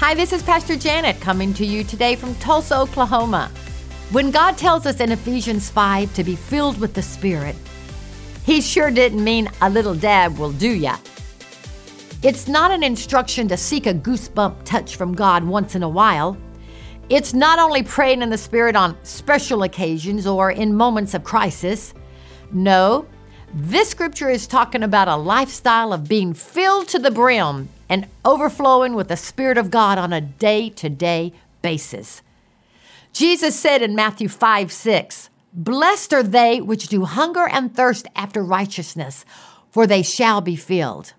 Hi, this is Pastor Janet coming to you today from Tulsa, Oklahoma. When God tells us in Ephesians 5 to be filled with the Spirit, He sure didn't mean a little dab will do ya. It's not an instruction to seek a goosebump touch from God once in a while. It's not only praying in the Spirit on special occasions or in moments of crisis. No, this scripture is talking about a lifestyle of being filled to the brim and overflowing with the Spirit of God on a day to day basis. Jesus said in Matthew 5 6, Blessed are they which do hunger and thirst after righteousness, for they shall be filled.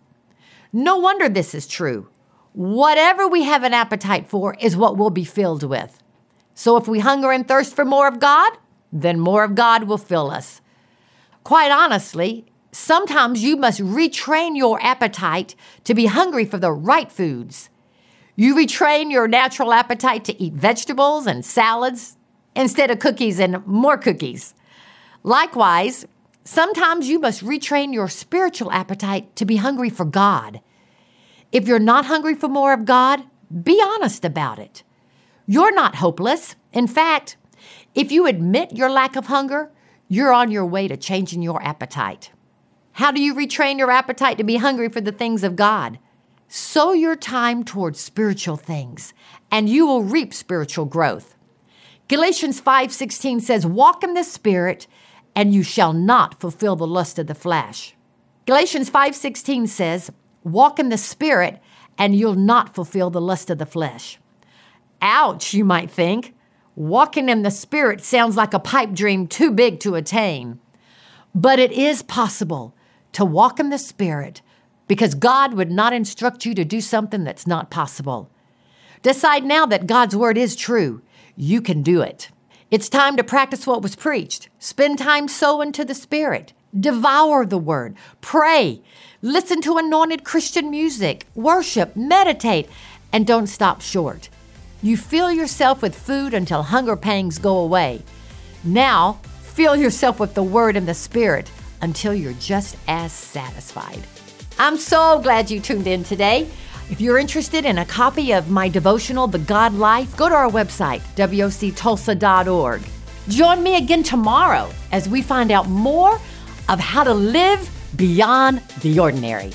No wonder this is true. Whatever we have an appetite for is what we'll be filled with. So if we hunger and thirst for more of God, then more of God will fill us. Quite honestly, sometimes you must retrain your appetite to be hungry for the right foods. You retrain your natural appetite to eat vegetables and salads instead of cookies and more cookies. Likewise, sometimes you must retrain your spiritual appetite to be hungry for God. If you're not hungry for more of God, be honest about it. You're not hopeless. In fact, if you admit your lack of hunger, you're on your way to changing your appetite. How do you retrain your appetite to be hungry for the things of God? Sow your time towards spiritual things, and you will reap spiritual growth. Galatians 5:16 says, "Walk in the spirit, and you shall not fulfill the lust of the flesh." Galatians 5:16 says, "Walk in the spirit, and you'll not fulfill the lust of the flesh." Ouch, you might think. Walking in the Spirit sounds like a pipe dream too big to attain. But it is possible to walk in the Spirit because God would not instruct you to do something that's not possible. Decide now that God's Word is true. You can do it. It's time to practice what was preached. Spend time sowing to the Spirit. Devour the Word. Pray. Listen to anointed Christian music. Worship. Meditate. And don't stop short. You fill yourself with food until hunger pangs go away. Now, fill yourself with the Word and the Spirit until you're just as satisfied. I'm so glad you tuned in today. If you're interested in a copy of my devotional, The God Life, go to our website, woctulsa.org. Join me again tomorrow as we find out more of how to live beyond the ordinary.